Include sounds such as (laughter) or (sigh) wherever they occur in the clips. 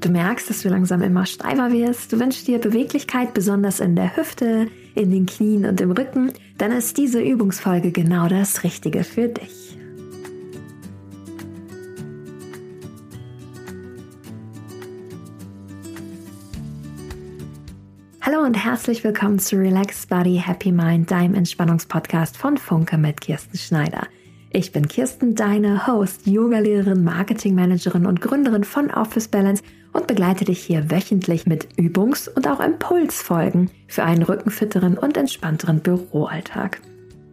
Du merkst, dass du langsam immer steifer wirst. Du wünschst dir Beweglichkeit, besonders in der Hüfte, in den Knien und im Rücken. Dann ist diese Übungsfolge genau das Richtige für dich. Hallo und herzlich willkommen zu Relax Body Happy Mind, deinem Entspannungspodcast von Funke mit Kirsten Schneider. Ich bin Kirsten, deine Host, Yogalehrerin, Marketingmanagerin und Gründerin von Office Balance und begleite dich hier wöchentlich mit Übungs- und auch Impulsfolgen für einen rückenfitteren und entspannteren Büroalltag.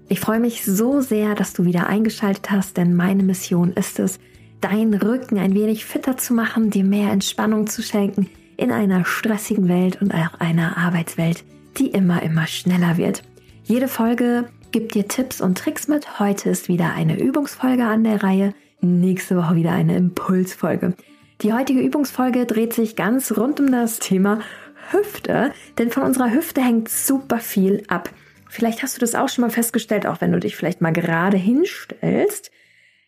Ich freue mich so sehr, dass du wieder eingeschaltet hast, denn meine Mission ist es, deinen Rücken ein wenig fitter zu machen, dir mehr Entspannung zu schenken in einer stressigen Welt und auch einer Arbeitswelt, die immer, immer schneller wird. Jede Folge gibt dir Tipps und Tricks mit. Heute ist wieder eine Übungsfolge an der Reihe. Nächste Woche wieder eine Impulsfolge. Die heutige Übungsfolge dreht sich ganz rund um das Thema Hüfte, denn von unserer Hüfte hängt super viel ab. Vielleicht hast du das auch schon mal festgestellt, auch wenn du dich vielleicht mal gerade hinstellst,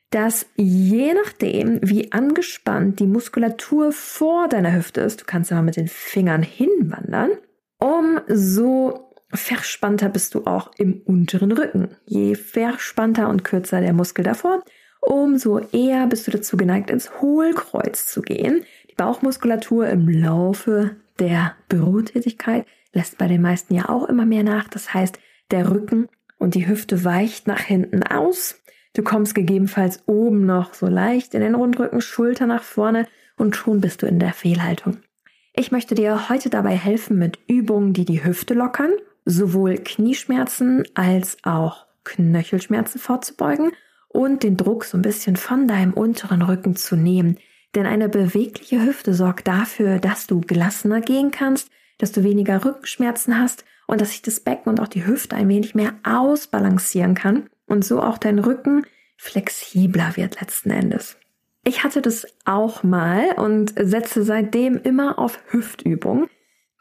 dass je nachdem, wie angespannt die Muskulatur vor deiner Hüfte ist, du kannst ja mal mit den Fingern hinwandern, umso verspannter bist du auch im unteren Rücken. Je verspannter und kürzer der Muskel davor, umso eher bist du dazu geneigt, ins Hohlkreuz zu gehen. Die Bauchmuskulatur im Laufe der Bürotätigkeit lässt bei den meisten ja auch immer mehr nach. Das heißt, der Rücken und die Hüfte weicht nach hinten aus. Du kommst gegebenenfalls oben noch so leicht in den Rundrücken, Schulter nach vorne und schon bist du in der Fehlhaltung. Ich möchte dir heute dabei helfen mit Übungen, die die Hüfte lockern sowohl Knieschmerzen als auch Knöchelschmerzen vorzubeugen und den Druck so ein bisschen von deinem unteren Rücken zu nehmen. Denn eine bewegliche Hüfte sorgt dafür, dass du gelassener gehen kannst, dass du weniger Rückenschmerzen hast und dass sich das Becken und auch die Hüfte ein wenig mehr ausbalancieren kann und so auch dein Rücken flexibler wird letzten Endes. Ich hatte das auch mal und setze seitdem immer auf Hüftübung.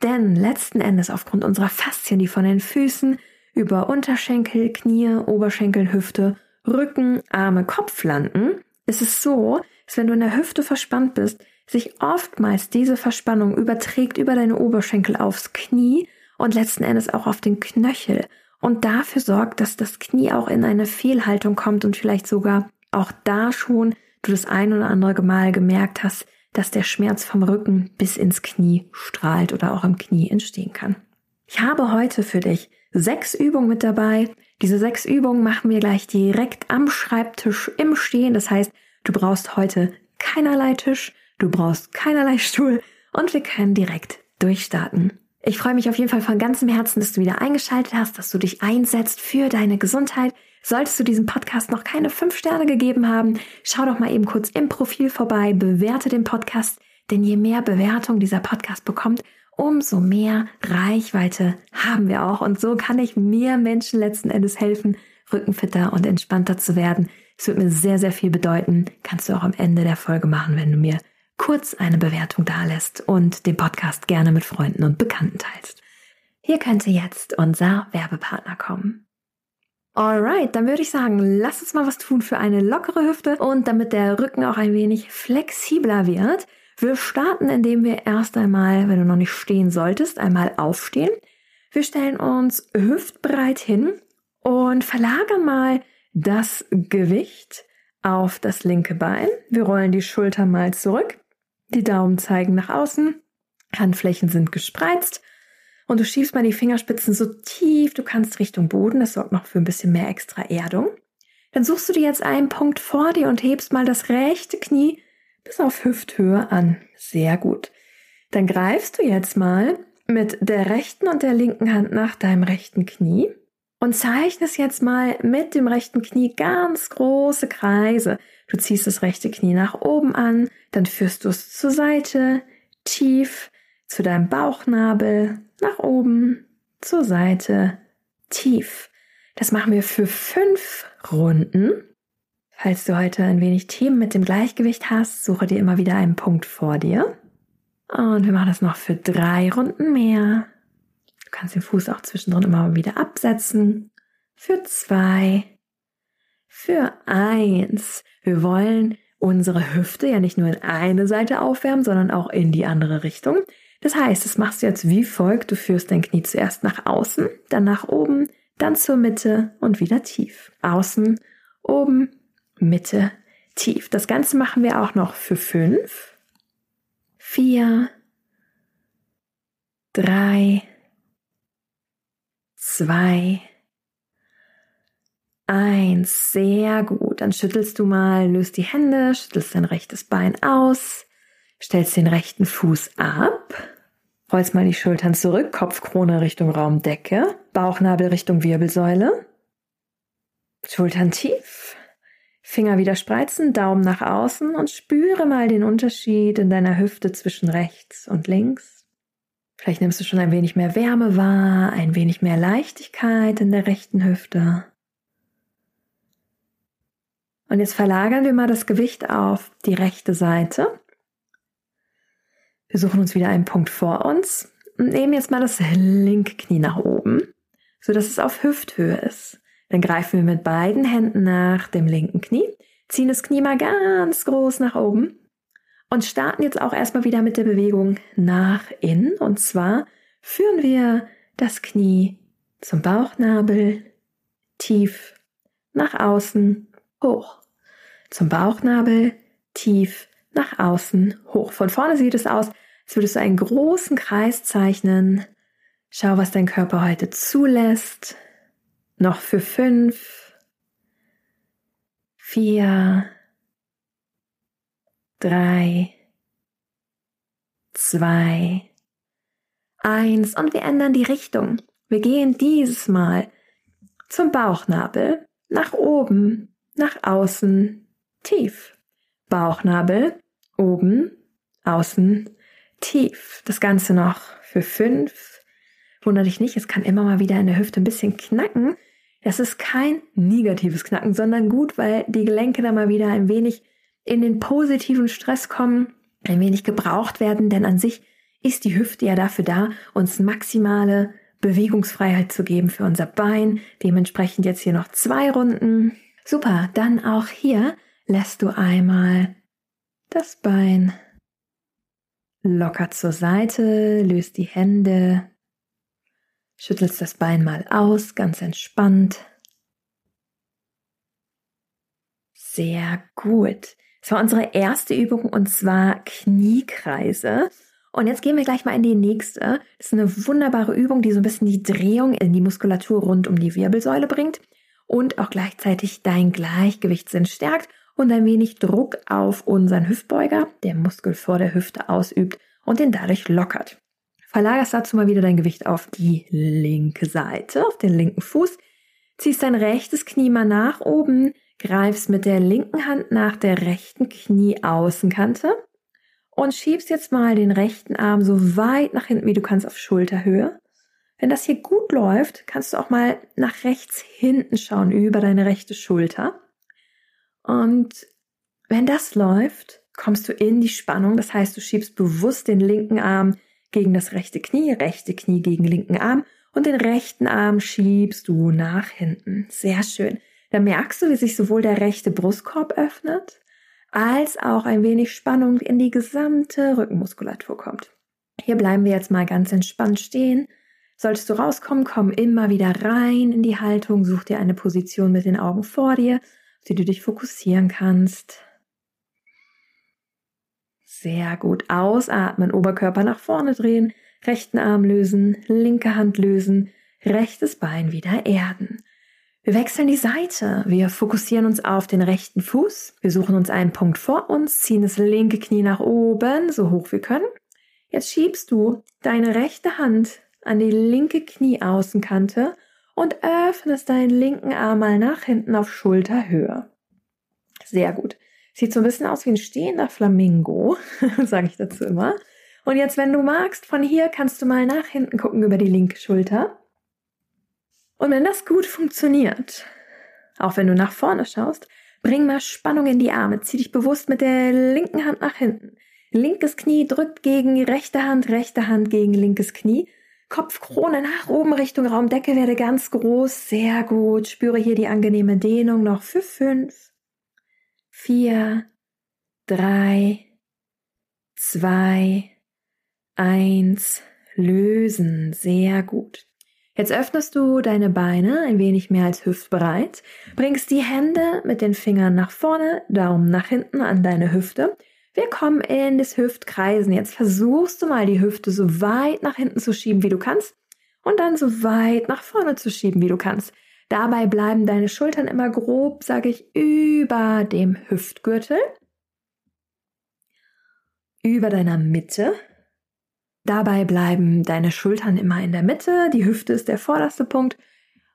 Denn letzten Endes aufgrund unserer Faszien, die von den Füßen über Unterschenkel, Knie, Oberschenkel, Hüfte, Rücken, Arme, Kopf landen, ist es so, dass wenn du in der Hüfte verspannt bist, sich oftmals diese Verspannung überträgt über deine Oberschenkel aufs Knie und letzten Endes auch auf den Knöchel und dafür sorgt, dass das Knie auch in eine Fehlhaltung kommt und vielleicht sogar auch da schon du das ein oder andere Mal gemerkt hast, dass der Schmerz vom Rücken bis ins Knie strahlt oder auch im Knie entstehen kann. Ich habe heute für dich sechs Übungen mit dabei. Diese sechs Übungen machen wir gleich direkt am Schreibtisch im Stehen. Das heißt, du brauchst heute keinerlei Tisch, du brauchst keinerlei Stuhl und wir können direkt durchstarten. Ich freue mich auf jeden Fall von ganzem Herzen, dass du wieder eingeschaltet hast, dass du dich einsetzt für deine Gesundheit. Solltest du diesem Podcast noch keine fünf Sterne gegeben haben, schau doch mal eben kurz im Profil vorbei, bewerte den Podcast, denn je mehr Bewertung dieser Podcast bekommt, umso mehr Reichweite haben wir auch. Und so kann ich mehr Menschen letzten Endes helfen, rückenfitter und entspannter zu werden. Es wird mir sehr, sehr viel bedeuten. Kannst du auch am Ende der Folge machen, wenn du mir kurz eine Bewertung dalässt und den Podcast gerne mit Freunden und Bekannten teilst. Hier könnte jetzt unser Werbepartner kommen. Alright, dann würde ich sagen, lass uns mal was tun für eine lockere Hüfte und damit der Rücken auch ein wenig flexibler wird. Wir starten, indem wir erst einmal, wenn du noch nicht stehen solltest, einmal aufstehen. Wir stellen uns hüftbreit hin und verlagern mal das Gewicht auf das linke Bein. Wir rollen die Schulter mal zurück. Die Daumen zeigen nach außen. Handflächen sind gespreizt und du schiebst mal die Fingerspitzen so tief du kannst Richtung Boden. Das sorgt noch für ein bisschen mehr extra Erdung. Dann suchst du dir jetzt einen Punkt vor dir und hebst mal das rechte Knie bis auf Hüfthöhe an. Sehr gut. Dann greifst du jetzt mal mit der rechten und der linken Hand nach deinem rechten Knie und zeichnest jetzt mal mit dem rechten Knie ganz große Kreise. Du ziehst das rechte Knie nach oben an, dann führst du es zur Seite, tief zu deinem Bauchnabel, nach oben, zur Seite, tief. Das machen wir für fünf Runden. Falls du heute ein wenig Themen mit dem Gleichgewicht hast, suche dir immer wieder einen Punkt vor dir. Und wir machen das noch für drei Runden mehr. Du kannst den Fuß auch zwischendrin immer wieder absetzen. Für zwei. Für eins. Wir wollen unsere Hüfte ja nicht nur in eine Seite aufwärmen, sondern auch in die andere Richtung. Das heißt, das machst du jetzt wie folgt. Du führst dein Knie zuerst nach außen, dann nach oben, dann zur Mitte und wieder tief. Außen, oben, Mitte, tief. Das Ganze machen wir auch noch für fünf, vier, drei, zwei, eins. Sehr gut. Dann schüttelst du mal, löst die Hände, schüttelst dein rechtes Bein aus, stellst den rechten Fuß ab, rollst mal die Schultern zurück, Kopfkrone Richtung Raumdecke, Bauchnabel Richtung Wirbelsäule, Schultern tief, Finger wieder spreizen, Daumen nach außen und spüre mal den Unterschied in deiner Hüfte zwischen rechts und links. Vielleicht nimmst du schon ein wenig mehr Wärme wahr, ein wenig mehr Leichtigkeit in der rechten Hüfte. Und jetzt verlagern wir mal das Gewicht auf die rechte Seite. Wir suchen uns wieder einen Punkt vor uns und nehmen jetzt mal das linke Knie nach oben, so dass es auf Hüfthöhe ist. Dann greifen wir mit beiden Händen nach dem linken Knie, ziehen das Knie mal ganz groß nach oben und starten jetzt auch erstmal wieder mit der Bewegung nach innen. Und zwar führen wir das Knie zum Bauchnabel, tief nach außen, hoch. Zum Bauchnabel, tief nach außen, hoch. Von vorne sieht es aus, als würdest du einen großen Kreis zeichnen. Schau, was dein Körper heute zulässt. Noch für fünf, vier, drei, zwei, eins und wir ändern die Richtung. Wir gehen dieses Mal zum Bauchnabel, nach oben, nach außen, tief. Bauchnabel, oben, außen, tief. Das Ganze noch für fünf. Wunder dich nicht, es kann immer mal wieder in der Hüfte ein bisschen knacken. Das ist kein negatives Knacken, sondern gut, weil die Gelenke da mal wieder ein wenig in den positiven Stress kommen, ein wenig gebraucht werden, denn an sich ist die Hüfte ja dafür da, uns maximale Bewegungsfreiheit zu geben für unser Bein. Dementsprechend jetzt hier noch zwei Runden. Super, dann auch hier lässt du einmal das Bein locker zur Seite, löst die Hände, schüttelst das Bein mal aus, ganz entspannt. Sehr gut. Das war unsere erste Übung und zwar Kniekreise. Und jetzt gehen wir gleich mal in die nächste. Das ist eine wunderbare Übung, die so ein bisschen die Drehung in die Muskulatur rund um die Wirbelsäule bringt und auch gleichzeitig dein Gleichgewichtssinn stärkt und ein wenig Druck auf unseren Hüftbeuger, der Muskel vor der Hüfte ausübt und den dadurch lockert. Verlagerst dazu mal wieder dein Gewicht auf die linke Seite, auf den linken Fuß, ziehst dein rechtes Knie mal nach oben, greifst mit der linken Hand nach der rechten Knieaußenkante und schiebst jetzt mal den rechten Arm so weit nach hinten, wie du kannst, auf Schulterhöhe. Wenn das hier gut läuft, kannst du auch mal nach rechts hinten schauen, über deine rechte Schulter. Und wenn das läuft, kommst du in die Spannung. Das heißt, du schiebst bewusst den linken Arm gegen das rechte Knie, rechte Knie gegen linken Arm und den rechten Arm schiebst du nach hinten. Sehr schön. Da merkst du, wie sich sowohl der rechte Brustkorb öffnet, als auch ein wenig Spannung in die gesamte Rückenmuskulatur kommt. Hier bleiben wir jetzt mal ganz entspannt stehen. Solltest du rauskommen, komm immer wieder rein in die Haltung, such dir eine Position mit den Augen vor dir die du dich fokussieren kannst. Sehr gut. Ausatmen, Oberkörper nach vorne drehen, rechten Arm lösen, linke Hand lösen, rechtes Bein wieder erden. Wir wechseln die Seite. Wir fokussieren uns auf den rechten Fuß. Wir suchen uns einen Punkt vor uns, ziehen das linke Knie nach oben, so hoch wir können. Jetzt schiebst du deine rechte Hand an die linke Knieaußenkante und öffnest deinen linken Arm mal nach hinten auf Schulterhöhe. Sehr gut. Sieht so ein bisschen aus wie ein stehender Flamingo, (laughs) sage ich dazu immer. Und jetzt, wenn du magst, von hier kannst du mal nach hinten gucken über die linke Schulter. Und wenn das gut funktioniert, auch wenn du nach vorne schaust, bring mal Spannung in die Arme. Zieh dich bewusst mit der linken Hand nach hinten. Linkes Knie drückt gegen rechte Hand, rechte Hand gegen linkes Knie. Kopfkrone nach oben Richtung Raumdecke werde ganz groß. Sehr gut. Spüre hier die angenehme Dehnung noch für fünf, vier, drei, zwei, eins, lösen. Sehr gut. Jetzt öffnest du deine Beine ein wenig mehr als hüftbreit, bringst die Hände mit den Fingern nach vorne, Daumen nach hinten an deine Hüfte. Wir kommen in das Hüftkreisen. Jetzt versuchst du mal die Hüfte so weit nach hinten zu schieben, wie du kannst und dann so weit nach vorne zu schieben, wie du kannst. Dabei bleiben deine Schultern immer grob, sage ich, über dem Hüftgürtel, über deiner Mitte. Dabei bleiben deine Schultern immer in der Mitte, die Hüfte ist der vorderste Punkt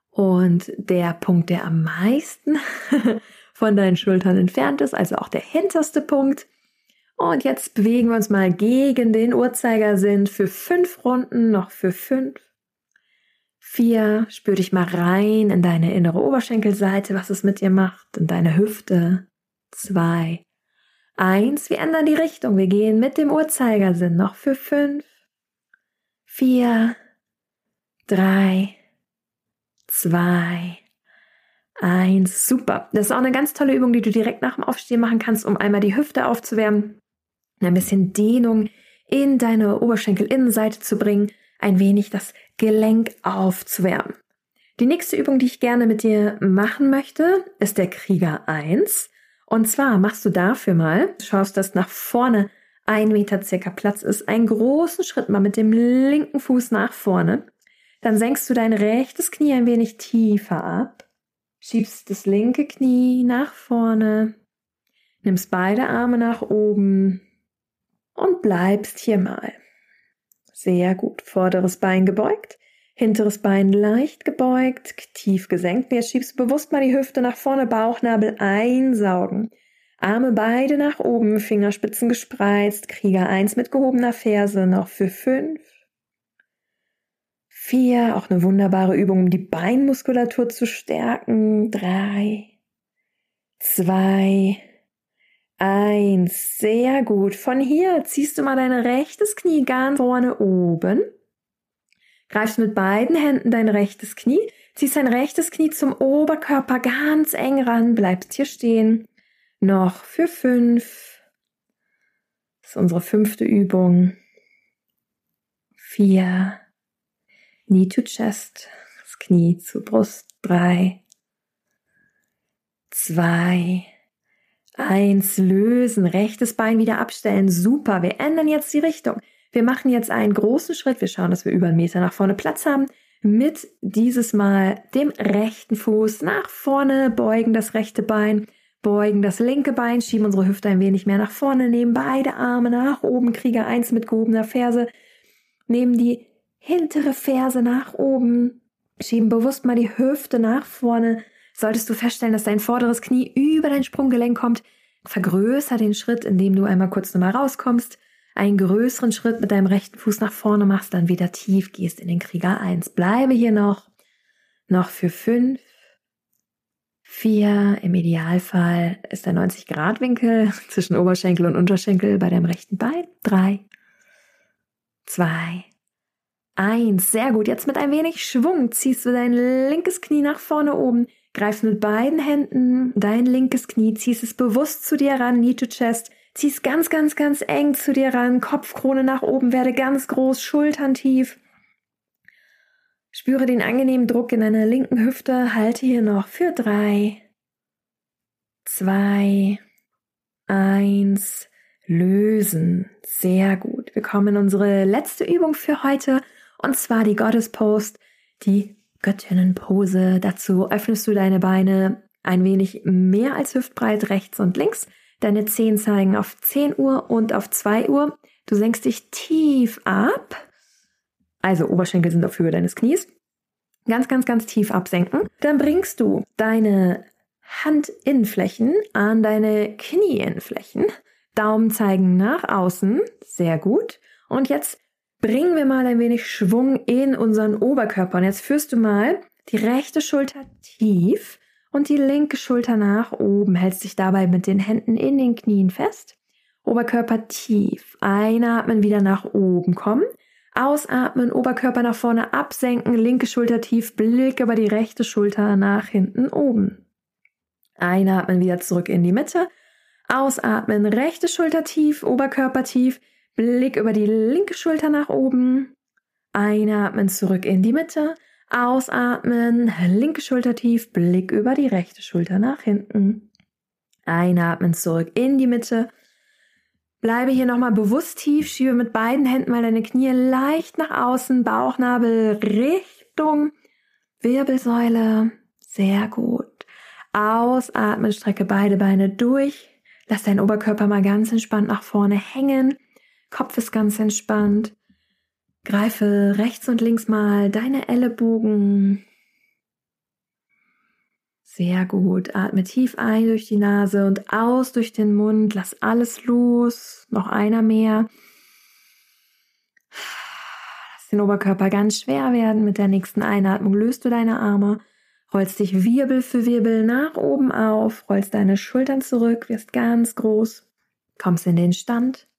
und der Punkt, der am meisten (laughs) von deinen Schultern entfernt ist, also auch der hinterste Punkt. Und jetzt bewegen wir uns mal gegen den Uhrzeigersinn für fünf Runden, noch für fünf, Vier, spür dich mal rein in deine innere Oberschenkelseite, was es mit dir macht, in deine Hüfte. Zwei. Eins, wir ändern die Richtung. Wir gehen mit dem Uhrzeigersinn noch für fünf. Vier. Drei. Zwei. Eins. Super. Das ist auch eine ganz tolle Übung, die du direkt nach dem Aufstehen machen kannst, um einmal die Hüfte aufzuwärmen, ein bisschen Dehnung in deine Oberschenkelinnenseite zu bringen ein wenig das Gelenk aufzuwärmen. Die nächste Übung, die ich gerne mit dir machen möchte, ist der Krieger 1. Und zwar machst du dafür mal, schaust, dass nach vorne ein Meter circa Platz ist, einen großen Schritt mal mit dem linken Fuß nach vorne. Dann senkst du dein rechtes Knie ein wenig tiefer ab, schiebst das linke Knie nach vorne, nimmst beide Arme nach oben und bleibst hier mal. Sehr gut. Vorderes Bein gebeugt, hinteres Bein leicht gebeugt, tief gesenkt. Jetzt schiebst du bewusst mal die Hüfte nach vorne, Bauchnabel einsaugen. Arme beide nach oben, Fingerspitzen gespreizt, Krieger 1 mit gehobener Ferse, noch für 5. 4, auch eine wunderbare Übung, um die Beinmuskulatur zu stärken. 3, 2, Eins, sehr gut. Von hier ziehst du mal dein rechtes Knie ganz vorne oben. Greifst mit beiden Händen dein rechtes Knie, ziehst dein rechtes Knie zum Oberkörper ganz eng ran, bleibst hier stehen. Noch für fünf. Das ist unsere fünfte Übung. Vier. Knee to chest. Das Knie zur Brust. Drei. Zwei. Eins lösen, rechtes Bein wieder abstellen. Super, wir ändern jetzt die Richtung. Wir machen jetzt einen großen Schritt. Wir schauen, dass wir über einen Meter nach vorne Platz haben. Mit dieses Mal dem rechten Fuß nach vorne, beugen das rechte Bein, beugen das linke Bein, schieben unsere Hüfte ein wenig mehr nach vorne, nehmen beide Arme nach oben, Krieger 1 mit gehobener Ferse, nehmen die hintere Ferse nach oben, schieben bewusst mal die Hüfte nach vorne, Solltest du feststellen, dass dein vorderes Knie über dein Sprunggelenk kommt, vergrößer den Schritt, indem du einmal kurz nochmal rauskommst, einen größeren Schritt mit deinem rechten Fuß nach vorne machst, dann wieder tief gehst in den Krieger 1. Bleibe hier noch, noch für 5, 4, im Idealfall ist der 90 Grad Winkel (laughs) zwischen Oberschenkel und Unterschenkel bei deinem rechten Bein. 3, 2, 1. Sehr gut. Jetzt mit ein wenig Schwung ziehst du dein linkes Knie nach vorne oben, Greif mit beiden Händen dein linkes Knie, ziehst es bewusst zu dir ran, Knee to Chest, ziehst ganz, ganz, ganz eng zu dir ran, Kopfkrone nach oben, werde ganz groß, Schultern tief. Spüre den angenehmen Druck in deiner linken Hüfte, halte hier noch für drei, zwei, eins, lösen. Sehr gut. Wir kommen in unsere letzte Übung für heute und zwar die Goddess Post, die Göttinnenpose. Dazu öffnest du deine Beine ein wenig mehr als hüftbreit rechts und links. Deine Zehen zeigen auf 10 Uhr und auf 2 Uhr. Du senkst dich tief ab. Also Oberschenkel sind auf Höhe deines Knies. Ganz, ganz, ganz tief absenken. Dann bringst du deine Handinnenflächen an deine Knieinnenflächen. Daumen zeigen nach außen. Sehr gut. Und jetzt bringen wir mal ein wenig Schwung in unseren Oberkörper. Und jetzt führst du mal die rechte Schulter tief und die linke Schulter nach oben. Hältst dich dabei mit den Händen in den Knien fest. Oberkörper tief. Einatmen, wieder nach oben kommen. Ausatmen, Oberkörper nach vorne absenken, linke Schulter tief, Blick über die rechte Schulter nach hinten oben. Einatmen, wieder zurück in die Mitte. Ausatmen, rechte Schulter tief, Oberkörper tief, Blick über die linke Schulter nach oben. Einatmen zurück in die Mitte. Ausatmen, linke Schulter tief, Blick über die rechte Schulter nach hinten. Einatmen zurück in die Mitte. Bleibe hier nochmal bewusst tief, schiebe mit beiden Händen mal deine Knie leicht nach außen, Bauchnabel Richtung Wirbelsäule. Sehr gut. Ausatmen, strecke beide Beine durch. Lass deinen Oberkörper mal ganz entspannt nach vorne hängen. Kopf ist ganz entspannt. Greife rechts und links mal deine Ellenbogen. Sehr gut. Atme tief ein durch die Nase und aus durch den Mund. Lass alles los. Noch einer mehr. Lass den Oberkörper ganz schwer werden. Mit der nächsten Einatmung löst du deine Arme, rollst dich Wirbel für Wirbel nach oben auf, rollst deine Schultern zurück, wirst ganz groß, kommst in den Stand.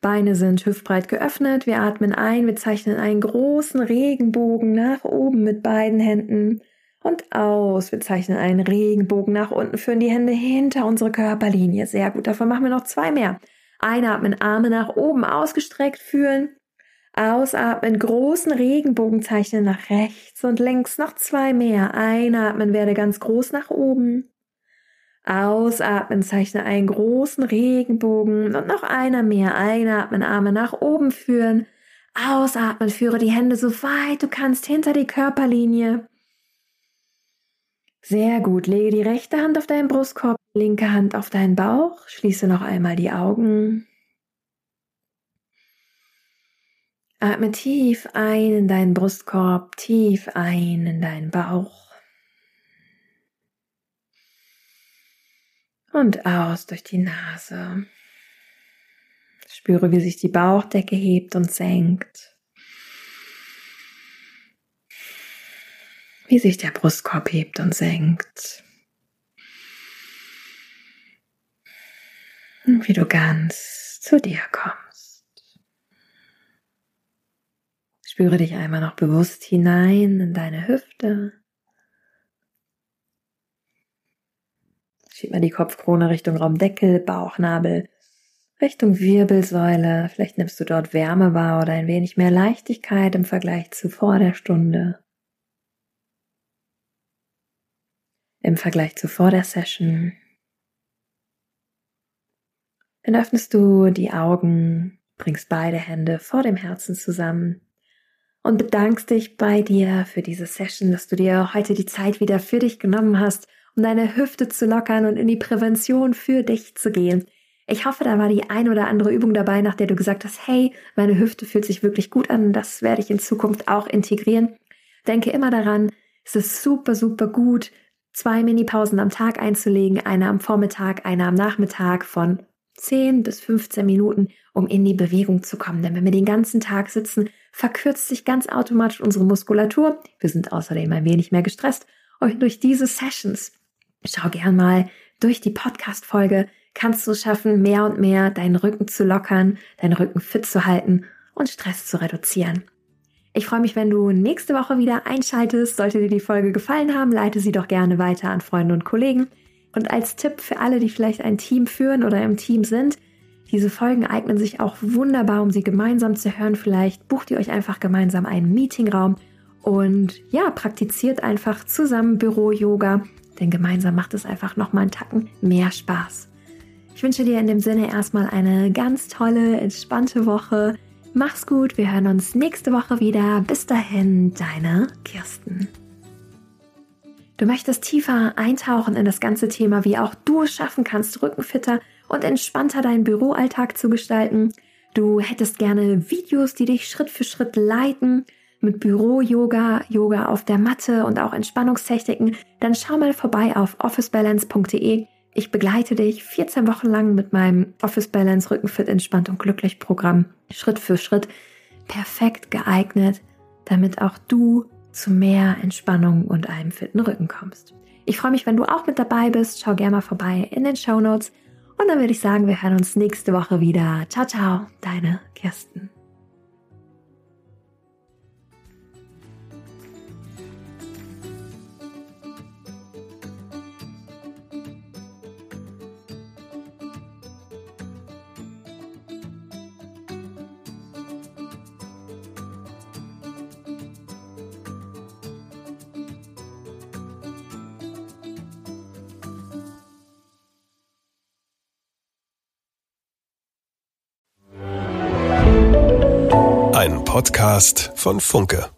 Beine sind hüftbreit geöffnet. Wir atmen ein. Wir zeichnen einen großen Regenbogen nach oben mit beiden Händen. Und aus. Wir zeichnen einen Regenbogen nach unten, führen die Hände hinter unsere Körperlinie. Sehr gut. Davon machen wir noch zwei mehr. Einatmen, Arme nach oben ausgestreckt fühlen. Ausatmen, großen Regenbogen zeichnen nach rechts und links. Noch zwei mehr. Einatmen, werde ganz groß nach oben. Ausatmen, zeichne einen großen Regenbogen und noch einer mehr. Einatmen, Arme nach oben führen. Ausatmen, führe die Hände so weit du kannst hinter die Körperlinie. Sehr gut. Lege die rechte Hand auf deinen Brustkorb, linke Hand auf deinen Bauch. Schließe noch einmal die Augen. Atme tief ein in deinen Brustkorb, tief ein in deinen Bauch. Und aus durch die Nase. Spüre, wie sich die Bauchdecke hebt und senkt. Wie sich der Brustkorb hebt und senkt. Und wie du ganz zu dir kommst. Spüre dich einmal noch bewusst hinein in deine Hüfte. Schieb mal die Kopfkrone Richtung Raumdeckel, Bauchnabel, Richtung Wirbelsäule. Vielleicht nimmst du dort Wärme wahr oder ein wenig mehr Leichtigkeit im Vergleich zu vor der Stunde. Im Vergleich zu vor der Session. Dann öffnest du die Augen, bringst beide Hände vor dem Herzen zusammen und bedankst dich bei dir für diese Session, dass du dir heute die Zeit wieder für dich genommen hast um deine Hüfte zu lockern und in die Prävention für dich zu gehen. Ich hoffe, da war die ein oder andere Übung dabei, nach der du gesagt hast, hey, meine Hüfte fühlt sich wirklich gut an, das werde ich in Zukunft auch integrieren. Denke immer daran, es ist super, super gut, zwei Mini-Pausen am Tag einzulegen, eine am Vormittag, eine am Nachmittag von 10 bis 15 Minuten, um in die Bewegung zu kommen. Denn wenn wir den ganzen Tag sitzen, verkürzt sich ganz automatisch unsere Muskulatur. Wir sind außerdem ein wenig mehr gestresst. Und durch diese Sessions Schau gern mal durch die Podcast-Folge. Kannst du es schaffen, mehr und mehr deinen Rücken zu lockern, deinen Rücken fit zu halten und Stress zu reduzieren. Ich freue mich, wenn du nächste Woche wieder einschaltest. Sollte dir die Folge gefallen haben, leite sie doch gerne weiter an Freunde und Kollegen. Und als Tipp für alle, die vielleicht ein Team führen oder im Team sind, diese Folgen eignen sich auch wunderbar, um sie gemeinsam zu hören. Vielleicht bucht ihr euch einfach gemeinsam einen Meetingraum und ja, praktiziert einfach zusammen Büro-Yoga denn gemeinsam macht es einfach nochmal einen Tacken mehr Spaß. Ich wünsche dir in dem Sinne erstmal eine ganz tolle, entspannte Woche. Mach's gut, wir hören uns nächste Woche wieder. Bis dahin, deine Kirsten. Du möchtest tiefer eintauchen in das ganze Thema, wie auch du es schaffen kannst, rückenfitter und entspannter deinen Büroalltag zu gestalten. Du hättest gerne Videos, die dich Schritt für Schritt leiten mit Büro-Yoga, Yoga auf der Matte und auch Entspannungstechniken, dann schau mal vorbei auf officebalance.de. Ich begleite dich 14 Wochen lang mit meinem Office Balance Rückenfit Entspannt und Glücklich Programm Schritt für Schritt perfekt geeignet, damit auch du zu mehr Entspannung und einem fitten Rücken kommst. Ich freue mich, wenn du auch mit dabei bist. Schau gerne mal vorbei in den Show Notes. Und dann würde ich sagen, wir hören uns nächste Woche wieder. Ciao, ciao, deine Kirsten. Podcast von Funke.